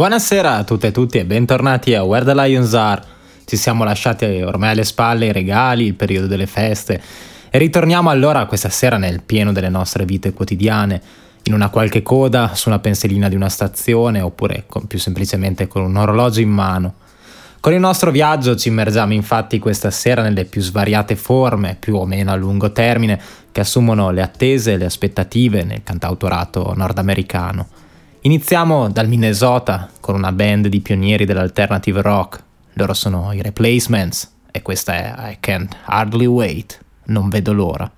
Buonasera a tutte e tutti e bentornati a Where the Lions Are. Ci siamo lasciati ormai alle spalle i regali, il periodo delle feste e ritorniamo allora questa sera nel pieno delle nostre vite quotidiane, in una qualche coda su una pensilina di una stazione oppure con, più semplicemente con un orologio in mano. Con il nostro viaggio ci immergiamo infatti questa sera nelle più svariate forme, più o meno a lungo termine, che assumono le attese e le aspettative nel cantautorato nordamericano. Iniziamo dal Minnesota con una band di pionieri dell'alternative rock. Loro sono i Replacements e questa è I Can't Hardly Wait. Non vedo l'ora.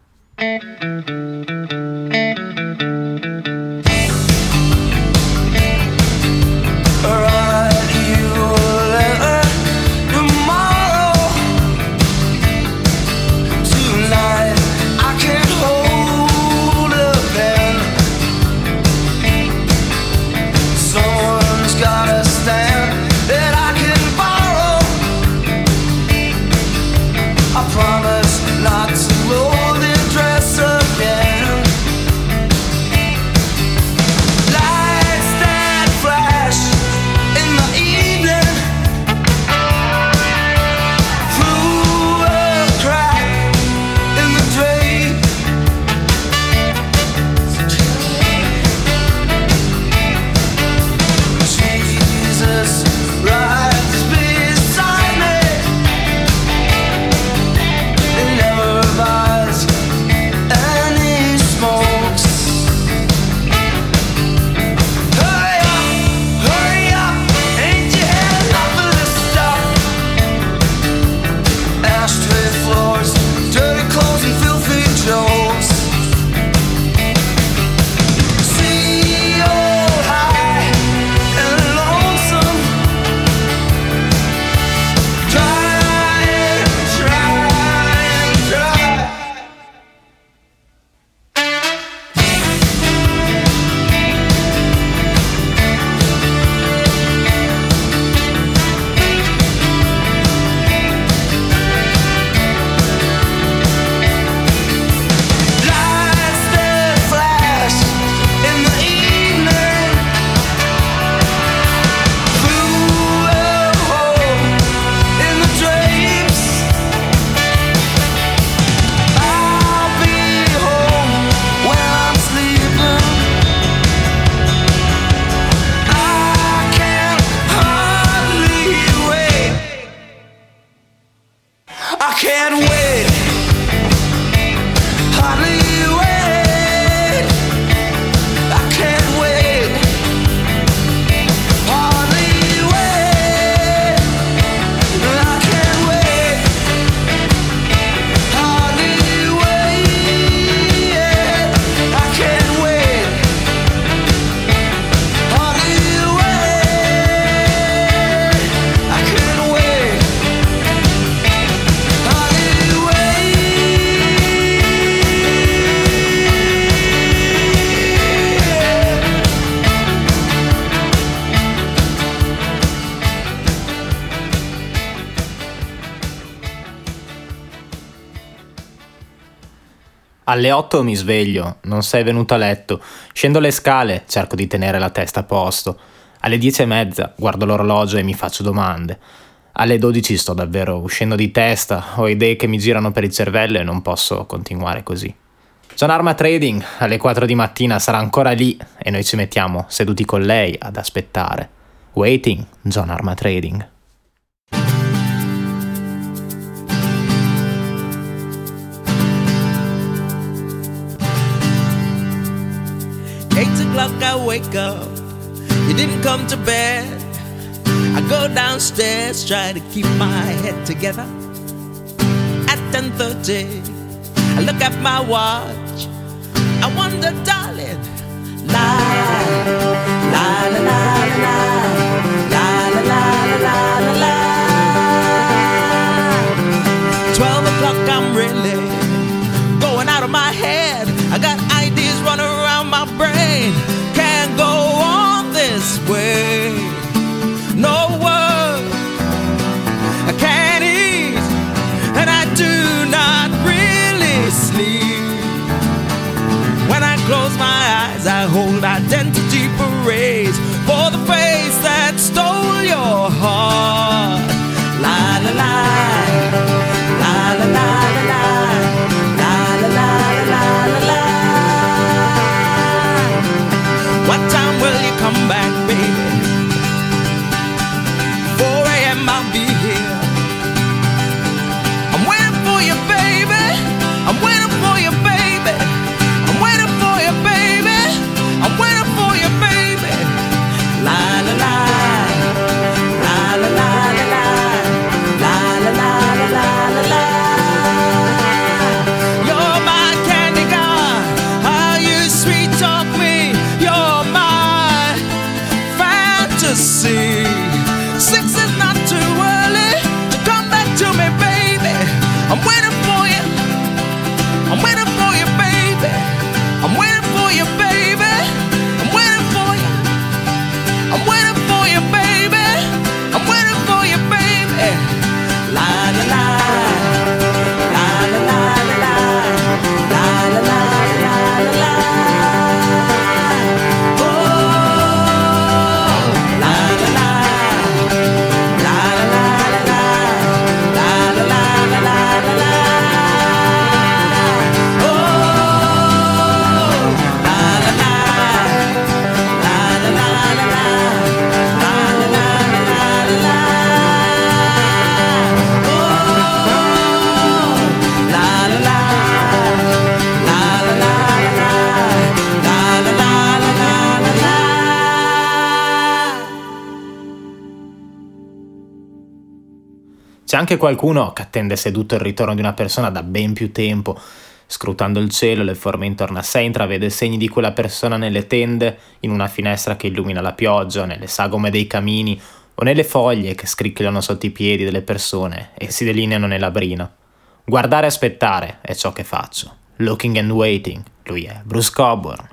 Alle 8 mi sveglio, non sei venuto a letto. Scendo le scale, cerco di tenere la testa a posto. Alle 10 e mezza guardo l'orologio e mi faccio domande. Alle 12 sto davvero uscendo di testa, ho idee che mi girano per il cervello e non posso continuare così. John Arma Trading alle 4 di mattina sarà ancora lì e noi ci mettiamo seduti con lei ad aspettare. Waiting, John Arma Trading. Eight o'clock, I wake up. You didn't come to bed. I go downstairs, try to keep my head together. At 10:30, I look at my watch. I wonder, darling, la la la la la close my eyes, I hold identity parades for the face that stole your heart. anche qualcuno che attende seduto il ritorno di una persona da ben più tempo. Scrutando il cielo e le forme intorno a sé, intravede segni di quella persona nelle tende, in una finestra che illumina la pioggia, nelle sagome dei camini o nelle foglie che scricchiolano sotto i piedi delle persone e si delineano nella brina. Guardare e aspettare è ciò che faccio. Looking and waiting, lui è Bruce Coburn.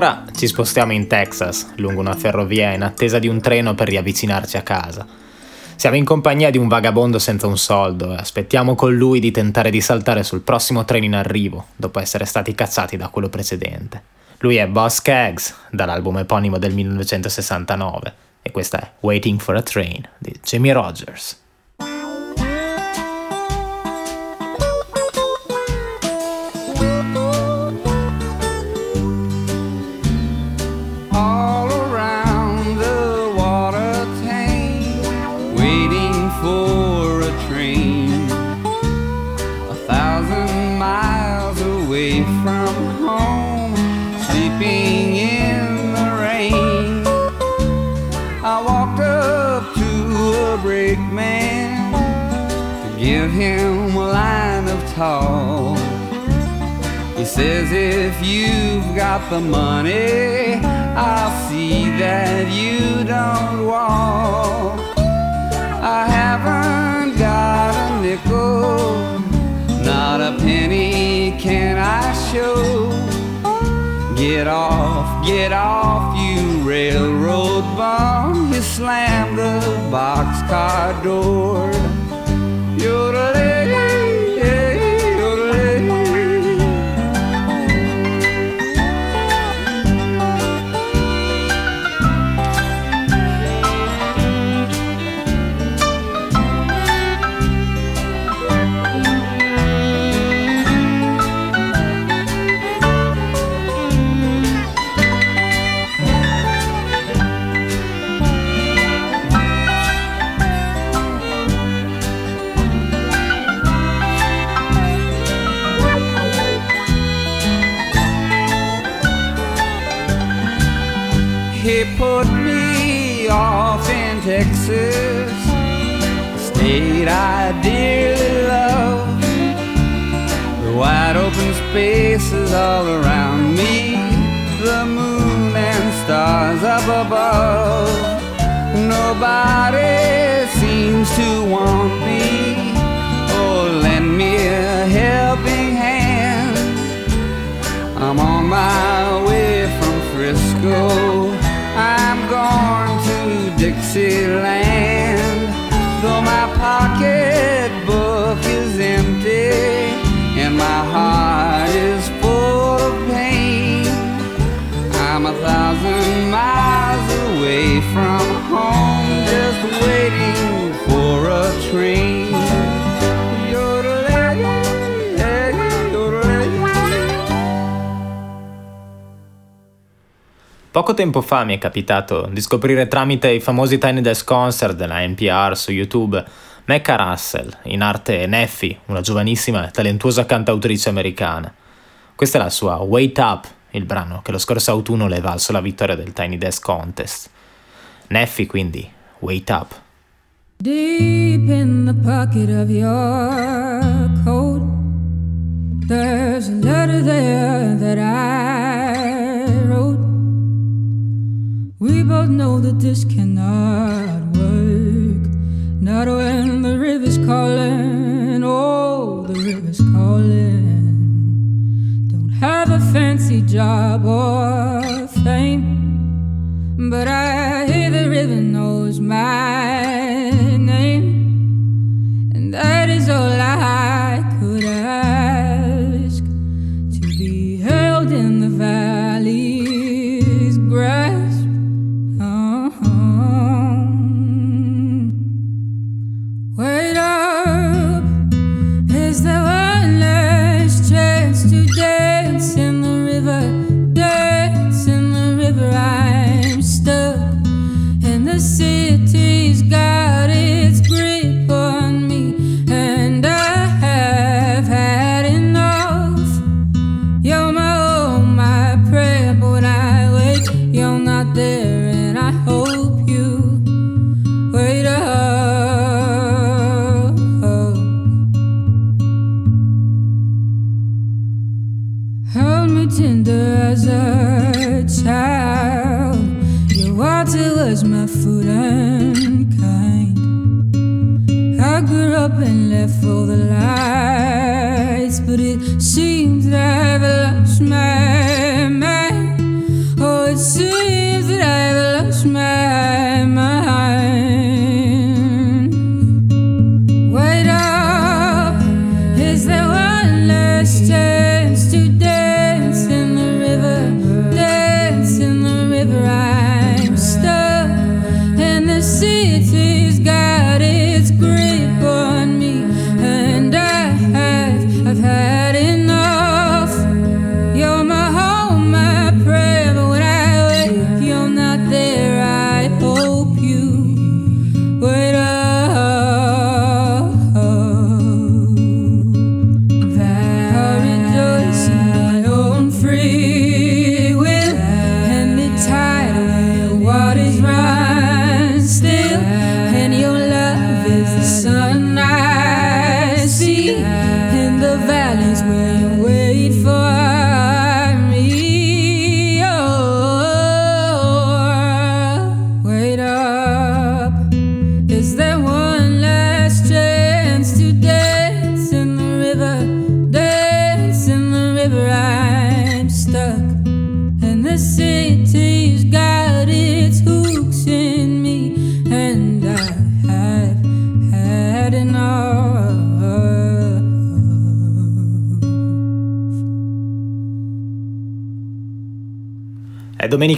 Ora ci spostiamo in Texas, lungo una ferrovia in attesa di un treno per riavvicinarci a casa. Siamo in compagnia di un vagabondo senza un soldo e aspettiamo con lui di tentare di saltare sul prossimo treno in arrivo, dopo essere stati cacciati da quello precedente. Lui è Boss Keggs, dall'album eponimo del 1969, e questa è Waiting for a Train di Jimmy Rogers. Give him a line of talk. He says if you've got the money, I'll see that you don't walk. I haven't got a nickel, not a penny can I show. Get off, get off, you railroad bum. He slammed the boxcar door. Yodelay, yodelay. Texas, state I dearly love. The wide open spaces all around me, the moon and stars up above. Nobody seems to want me or lend me a helping hand. I'm on my to Dixieland. Though my pocketbook is empty and my heart is full of pain. I'm a thousand miles away from home, just waiting for a train. Poco tempo fa mi è capitato di scoprire tramite i famosi Tiny Desk Concert della NPR su YouTube Mecca Russell, in arte Neffy, una giovanissima e talentuosa cantautrice americana. Questa è la sua Wait Up, il brano che lo scorso autunno le valso la vittoria del Tiny Desk Contest. Neffy quindi, Wait Up. Deep in the pocket of your coat, there's a letter there that I We both know that this cannot work. Not when the river's calling, oh, the river's calling. Don't have a fancy job or fame, but I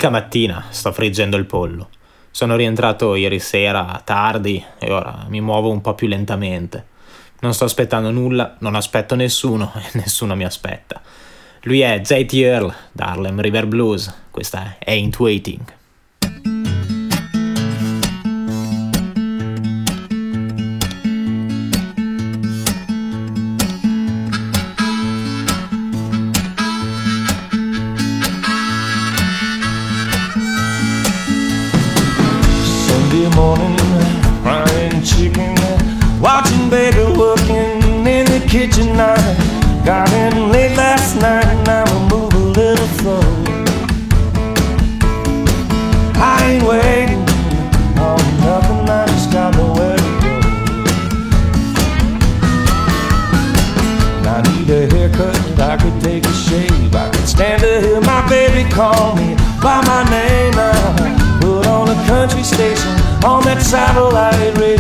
domenica mattina sto friggendo il pollo. Sono rientrato ieri sera tardi e ora mi muovo un po' più lentamente. Non sto aspettando nulla, non aspetto nessuno e nessuno mi aspetta. Lui è JT Earl, Harlem River Blues, questa è Ain't Waiting. satellite radio.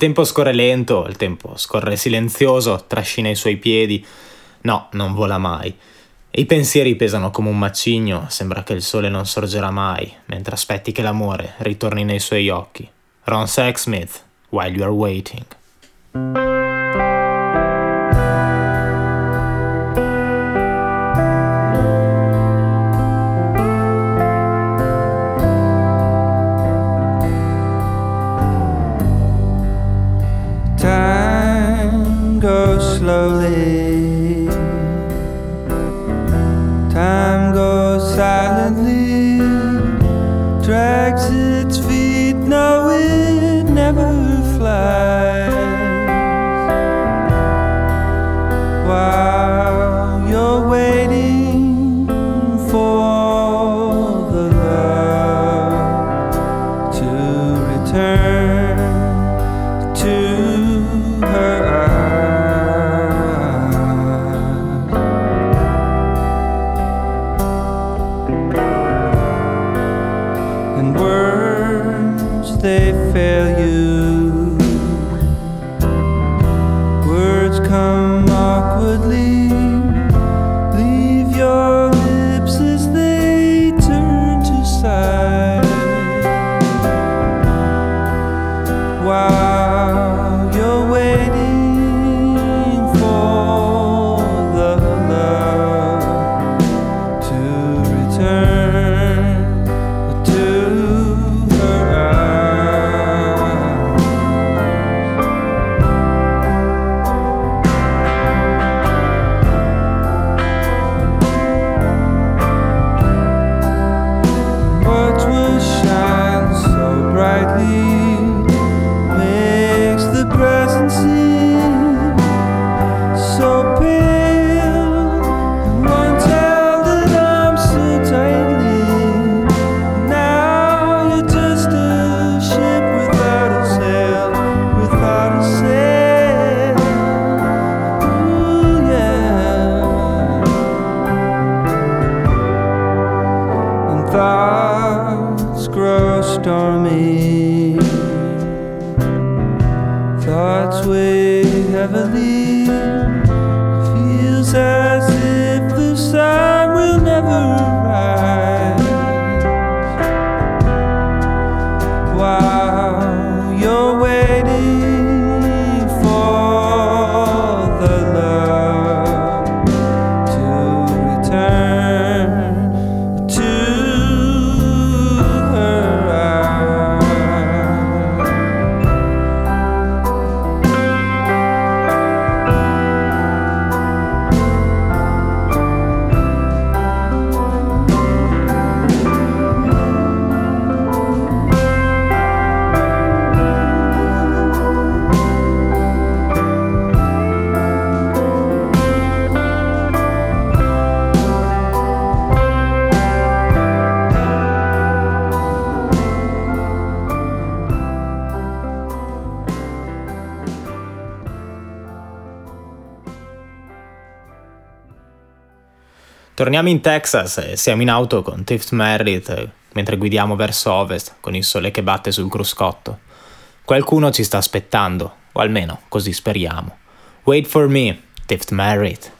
tempo scorre lento, il tempo scorre silenzioso, trascina i suoi piedi. No, non vola mai. E I pensieri pesano come un macigno, sembra che il sole non sorgerà mai, mentre aspetti che l'amore ritorni nei suoi occhi. Ron Sexsmith, While You Are Waiting. Siamo in Texas e siamo in auto con Tift Merritt eh, mentre guidiamo verso ovest con il sole che batte sul cruscotto. Qualcuno ci sta aspettando, o almeno così speriamo. Wait for me, Tift Merritt.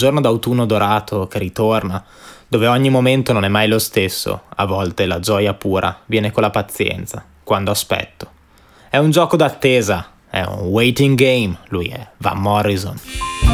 giorno d'autunno dorato che ritorna, dove ogni momento non è mai lo stesso, a volte la gioia pura viene con la pazienza, quando aspetto. È un gioco d'attesa, è un waiting game, lui è Van Morrison.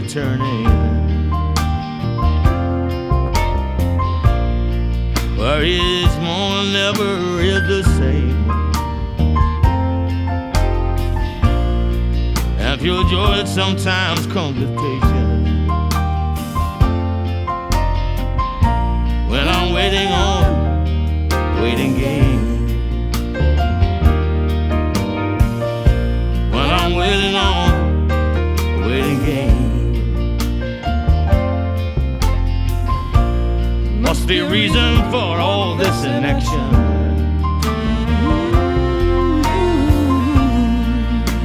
returning. Where is more never is the same. And pure joy sometimes comes with patience. When I'm waiting on, waiting game. the reason for all this inaction.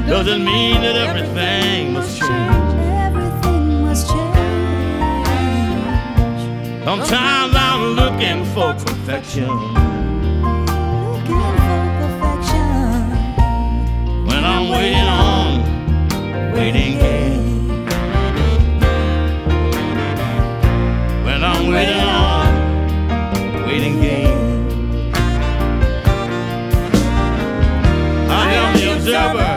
Doesn't mean that everything must change. Sometimes I'm looking for perfection. When I'm waiting on, waiting game. Am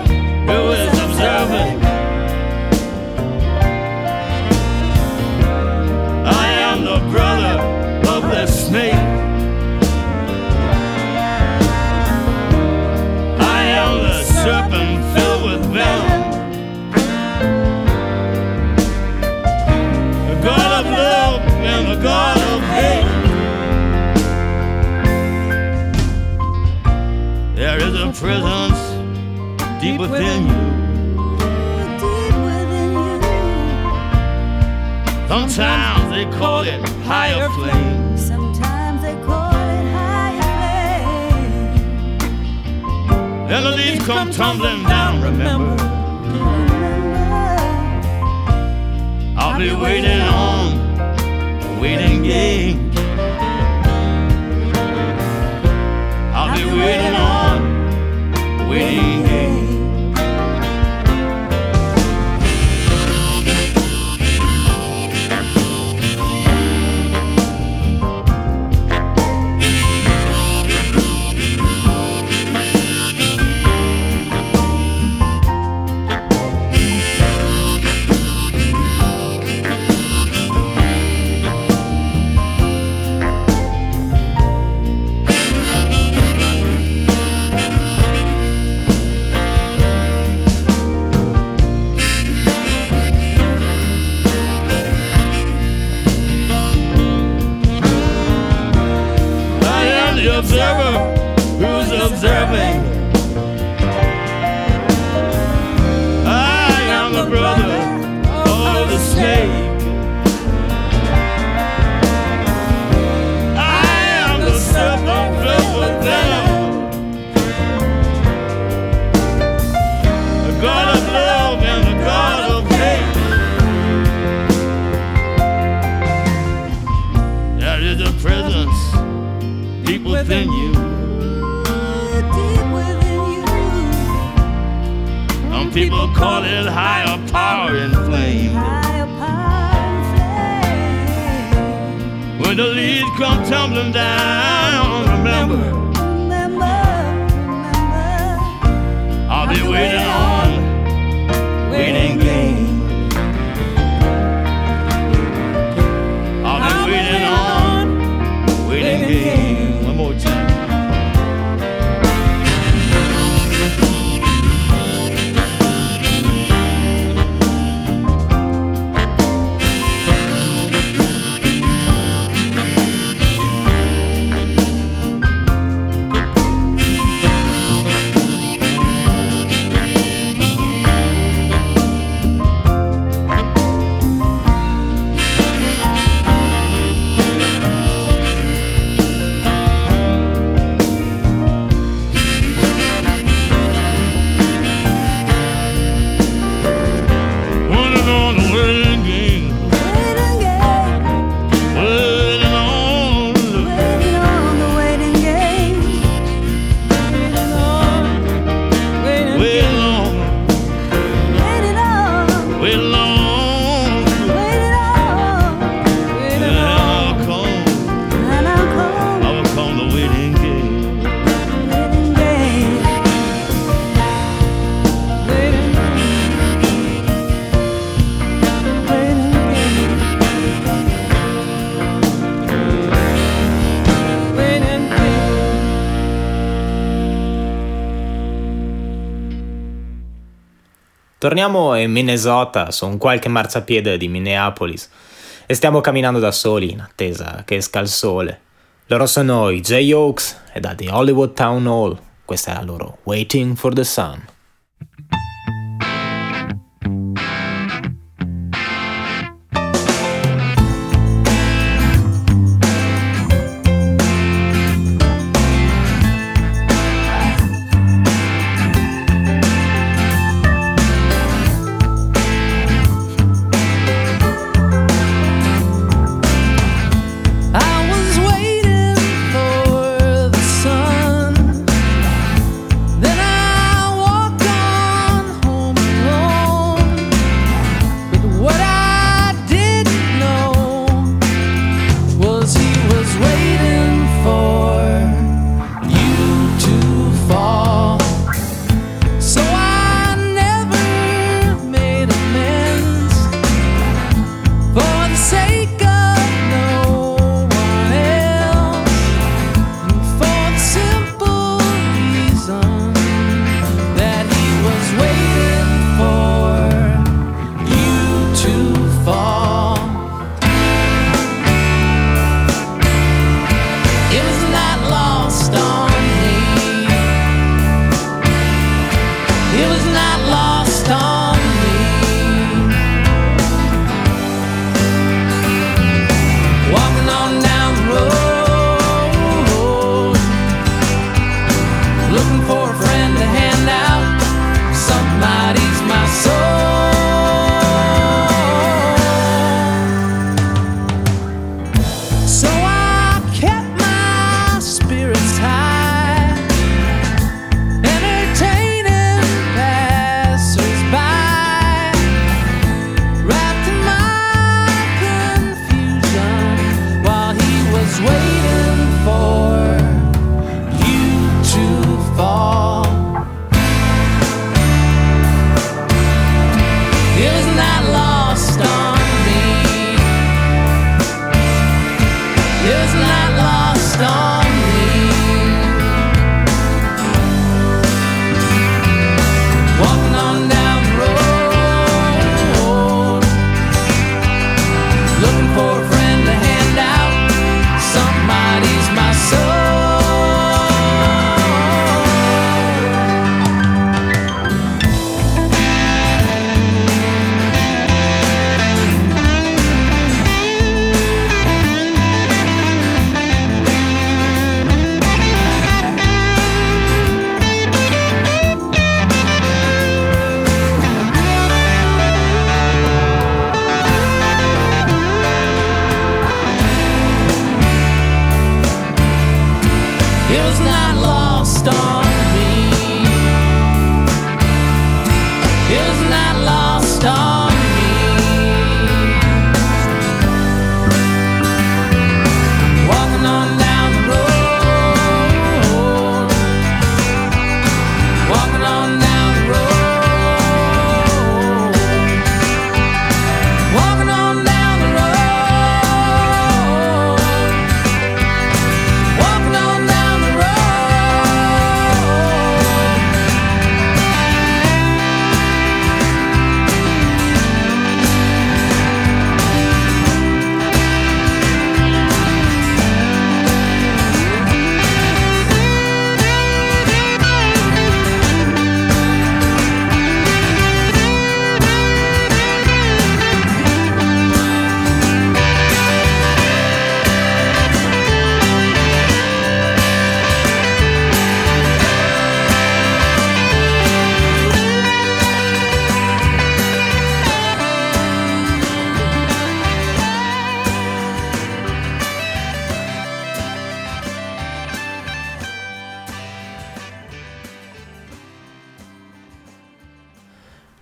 within you. Sometimes they call it higher flame. Sometimes they call it higher flame. Then the leaves come tumbling down, remember. I'll be waiting on waiting game. I'll be waiting on waiting Torniamo in Minnesota, su un qualche marciapiede di Minneapolis, e stiamo camminando da soli in attesa che esca il sole. Loro sono i J-Oaks e da The Hollywood Town Hall. Questa è la loro Waiting for the Sun.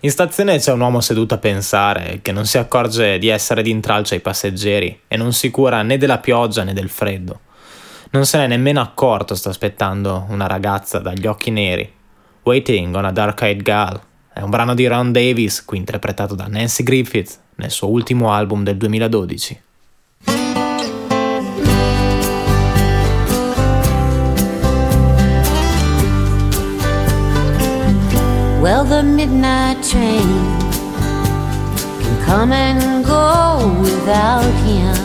In stazione c'è un uomo seduto a pensare che non si accorge di essere d'intralcio ai passeggeri e non si cura né della pioggia né del freddo. Non se n'è nemmeno accorto, sta aspettando una ragazza dagli occhi neri. Waiting on a Dark-Eyed Girl è un brano di Ron Davis, qui interpretato da Nancy Griffith nel suo ultimo album del 2012. Well, the midnight train can come and go without him.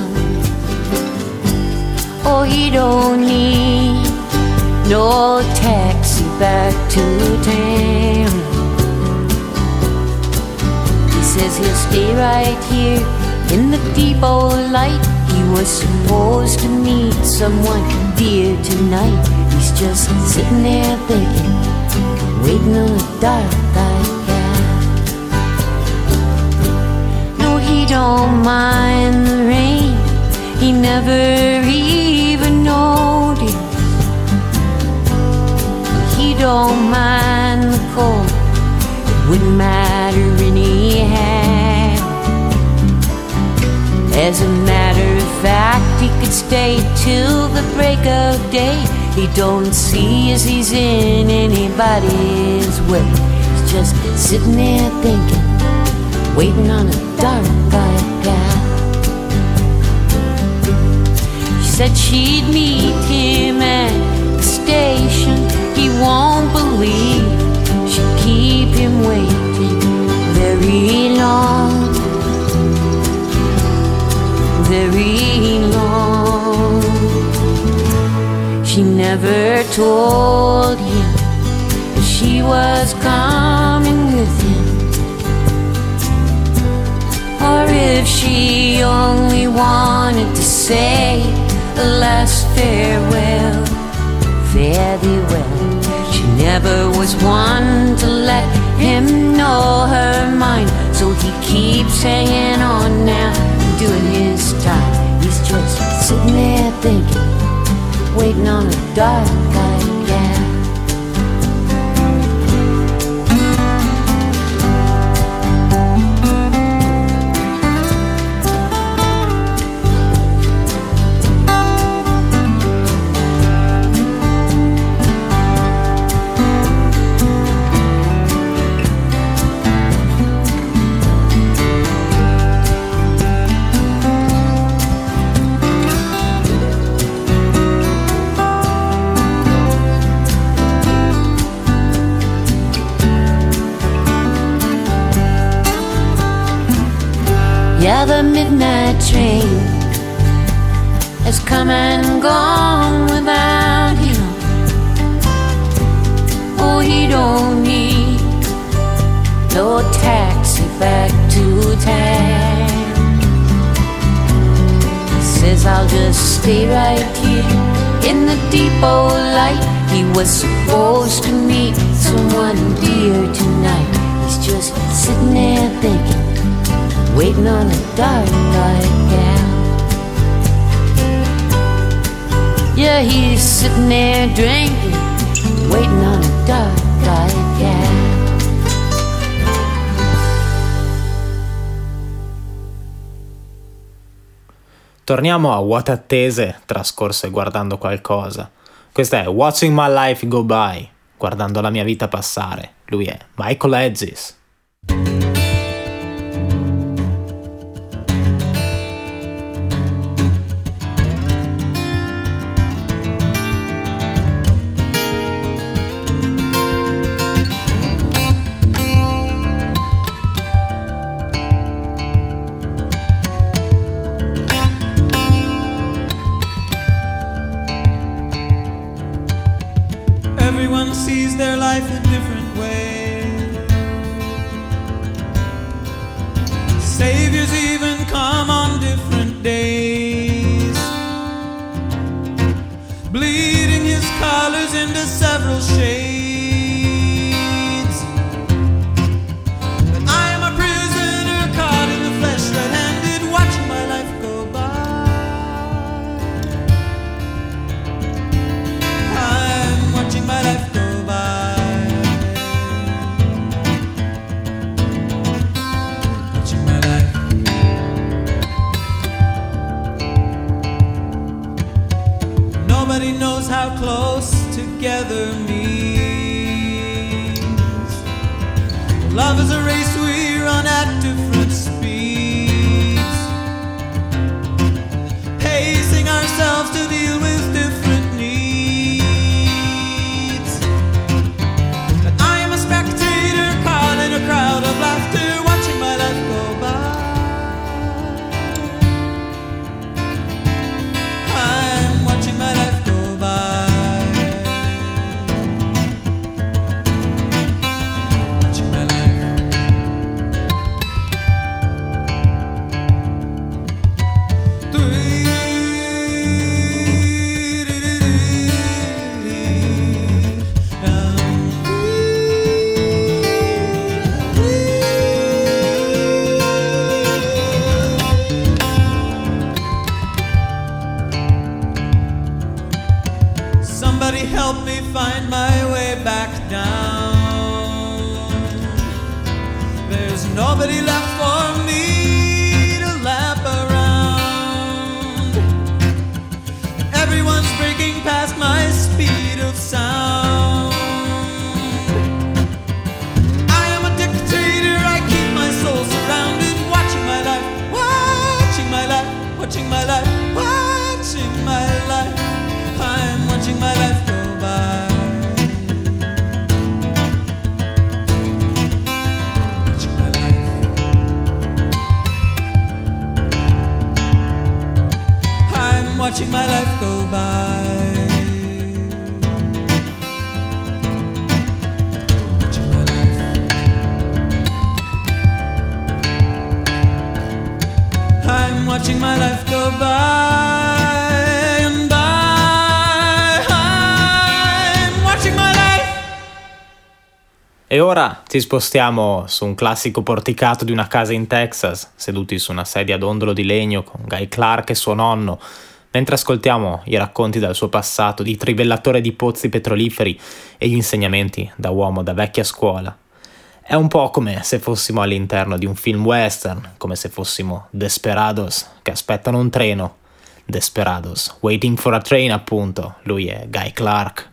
Oh, he don't need no taxi back to town. He says he'll stay right here in the depot light. He was supposed to meet someone dear tonight. He's just sitting there thinking waiting on a dark eyed gal. No, he don't mind the rain, he never even noticed. He don't mind the cold, it wouldn't matter anyhow. As a matter of fact, he could stay till the break of day. He don't see as he's in anybody's way. He's just sitting there thinking, waiting on a dark-eyed gal. She said she'd meet him at the station. He won't believe she'd keep him waiting very long, never told him that she was coming with him. Or if she only wanted to say a last farewell, fare thee well. She never was one to let him know her mind, so he keeps hanging on now, doing his time. He's just sitting there thinking waiting on a dark eyed Yeah, the midnight train has come and gone without him. Oh, he don't need no taxi back to town. He says I'll just stay right here in the depot light. He was supposed to meet someone dear tonight. He's just sitting there thinking waiting on a dark eyed gal. Yeah, he's sitting there drinking, waiting on a dark, dark cab. Torniamo a vuote attese trascorse guardando qualcosa. Questa è Watching My Life Go By, guardando la mia vita passare. Lui è Michael Hedges. Ci spostiamo su un classico porticato di una casa in Texas, seduti su una sedia a dondolo di legno con Guy Clark e suo nonno, mentre ascoltiamo i racconti dal suo passato di trivellatore di pozzi petroliferi e gli insegnamenti da uomo da vecchia scuola. È un po' come se fossimo all'interno di un film western, come se fossimo desperados che aspettano un treno. Desperados, waiting for a train appunto, lui è Guy Clark.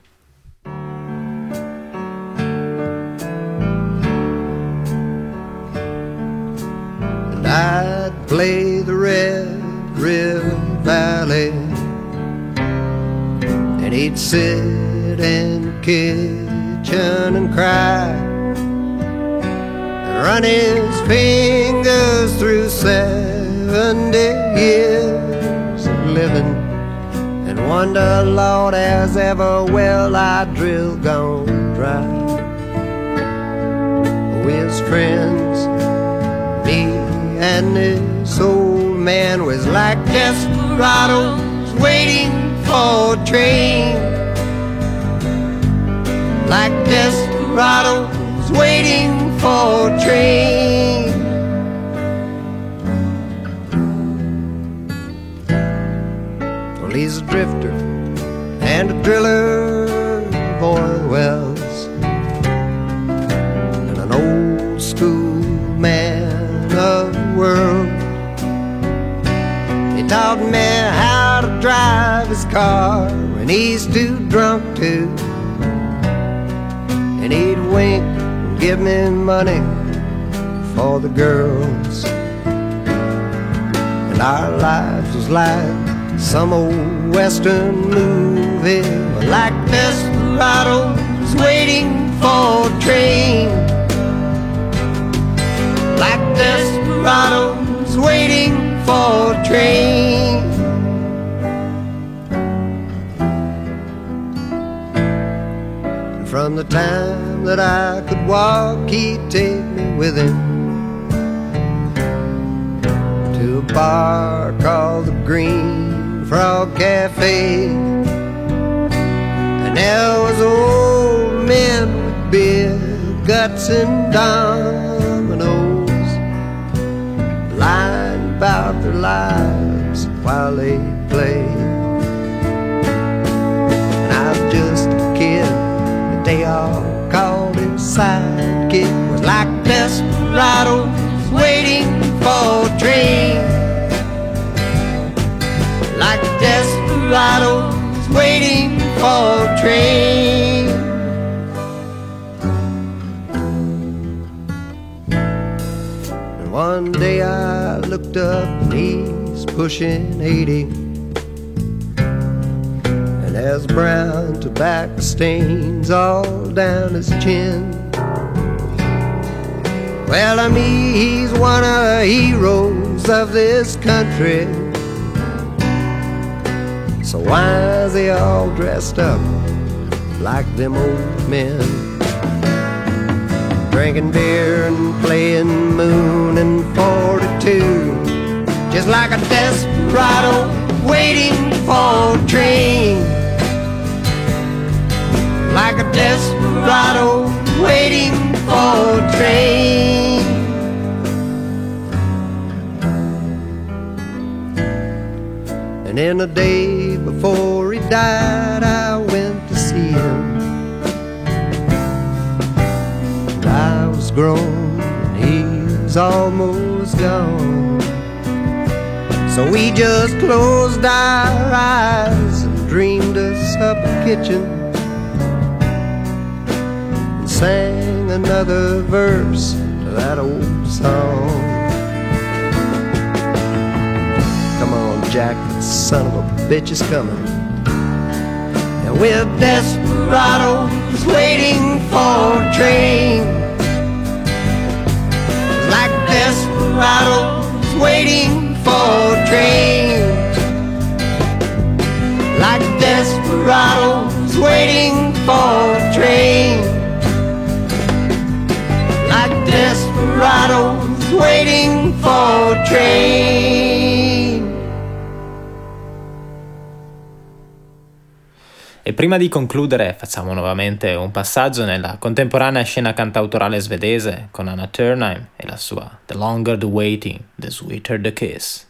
I'd play the Red River Valley, and he'd sit in the kitchen and cry, and run his fingers through seventy years of living, and wonder, Lord, as ever well I drill gone dry. With friends and this old man was like desperados waiting for a train. Like desperados waiting for a train. Well, he's a drifter and a driller of oil drive his car when he's too drunk to. And he'd wink and give me money for the girls. And our lives was like some old western movie, like desperados waiting for a train time that I could walk, he'd take me with him to a bar called the Green Frog Cafe. And there was old men with beer guts and dominoes lying about their lives while they played. Sidekick. Was like desperados waiting for a train. Like desperados waiting for a train. And one day I looked up and he's pushing 80. And there's brown tobacco stains all down his chin. Well, to me, he's one of the heroes of this country. So why is he all dressed up like them old men? drinking beer and playing moon and 42 just like a desperado waiting for a train like a desperado waiting for a train and in the day before he died I went to see him And I was grown and he was almost gone. So we just closed our eyes and dreamed us up a kitchen and sang another verse to that old song. Jack, the son of a bitch is coming. And we're desperados waiting for a train. Like desperados waiting for a train. Like desperados waiting for a train. Like desperados waiting for a train. E prima di concludere facciamo nuovamente un passaggio nella contemporanea scena cantautorale svedese con Anna Turnheim e la sua The Longer the Waiting, The Sweeter the Kiss.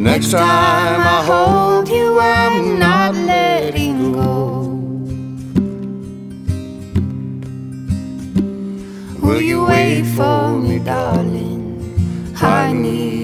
The next time I hold you, I'm not letting go. Will you wait for me, darling? I need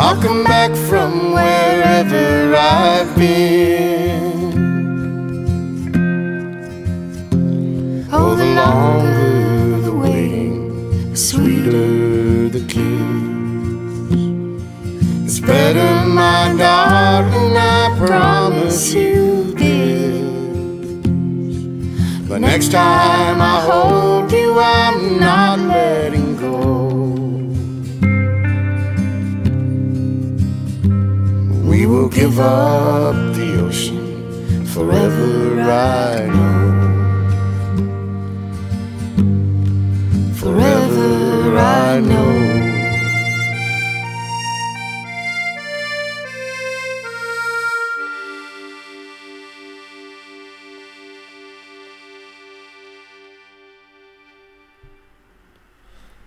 I'll come back from wherever I've been. Oh, the longer the waiting, the sweeter the kiss. It's better, my darling, I promise you this. But next time I hold give up the ocean forever, I know. Forever, I know.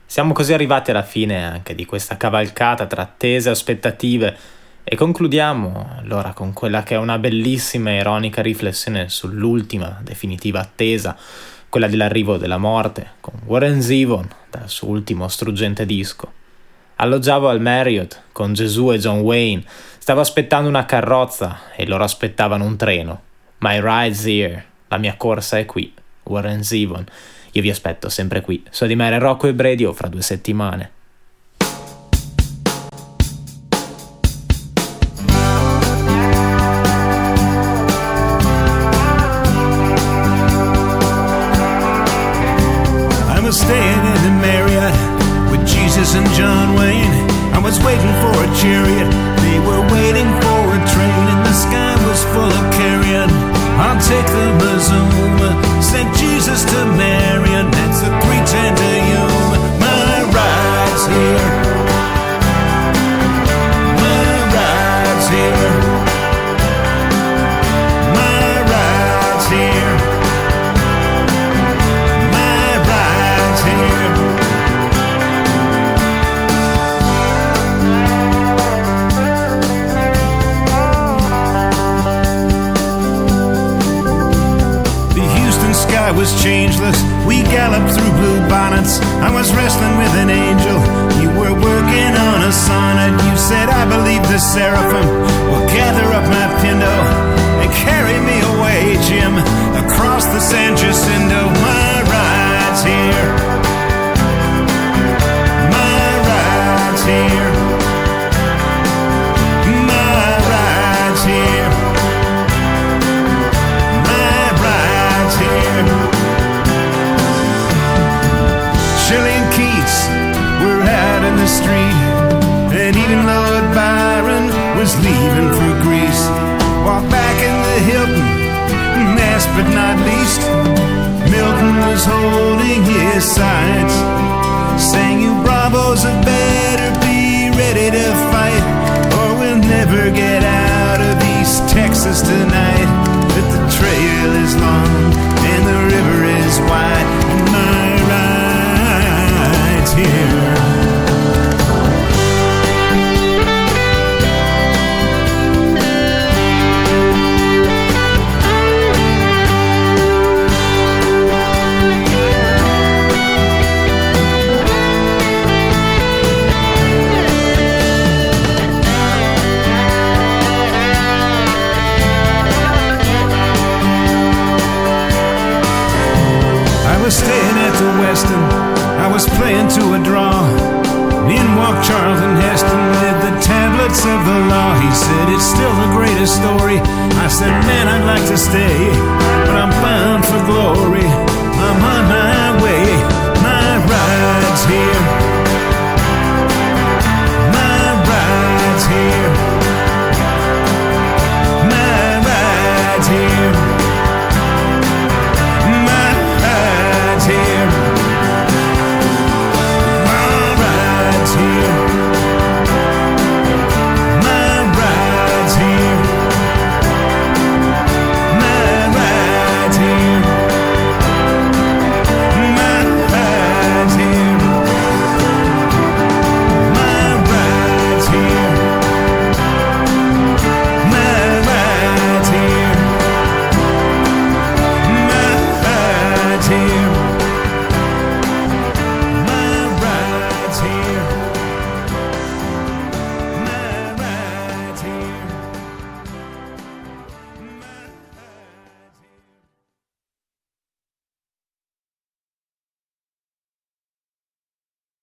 Siamo così arrivati alla fine anche di questa cavalcata tra attese e aspettative e concludiamo allora con quella che è una bellissima e ironica riflessione sull'ultima definitiva attesa, quella dell'arrivo della morte, con Warren Zevon dal suo ultimo struggente disco. Alloggiavo al Marriott con Gesù e John Wayne, stavo aspettando una carrozza e loro aspettavano un treno. My ride's here, la mia corsa è qui, Warren Zevon. Io vi aspetto sempre qui, so di Mare Rocco e Bredio fra due settimane.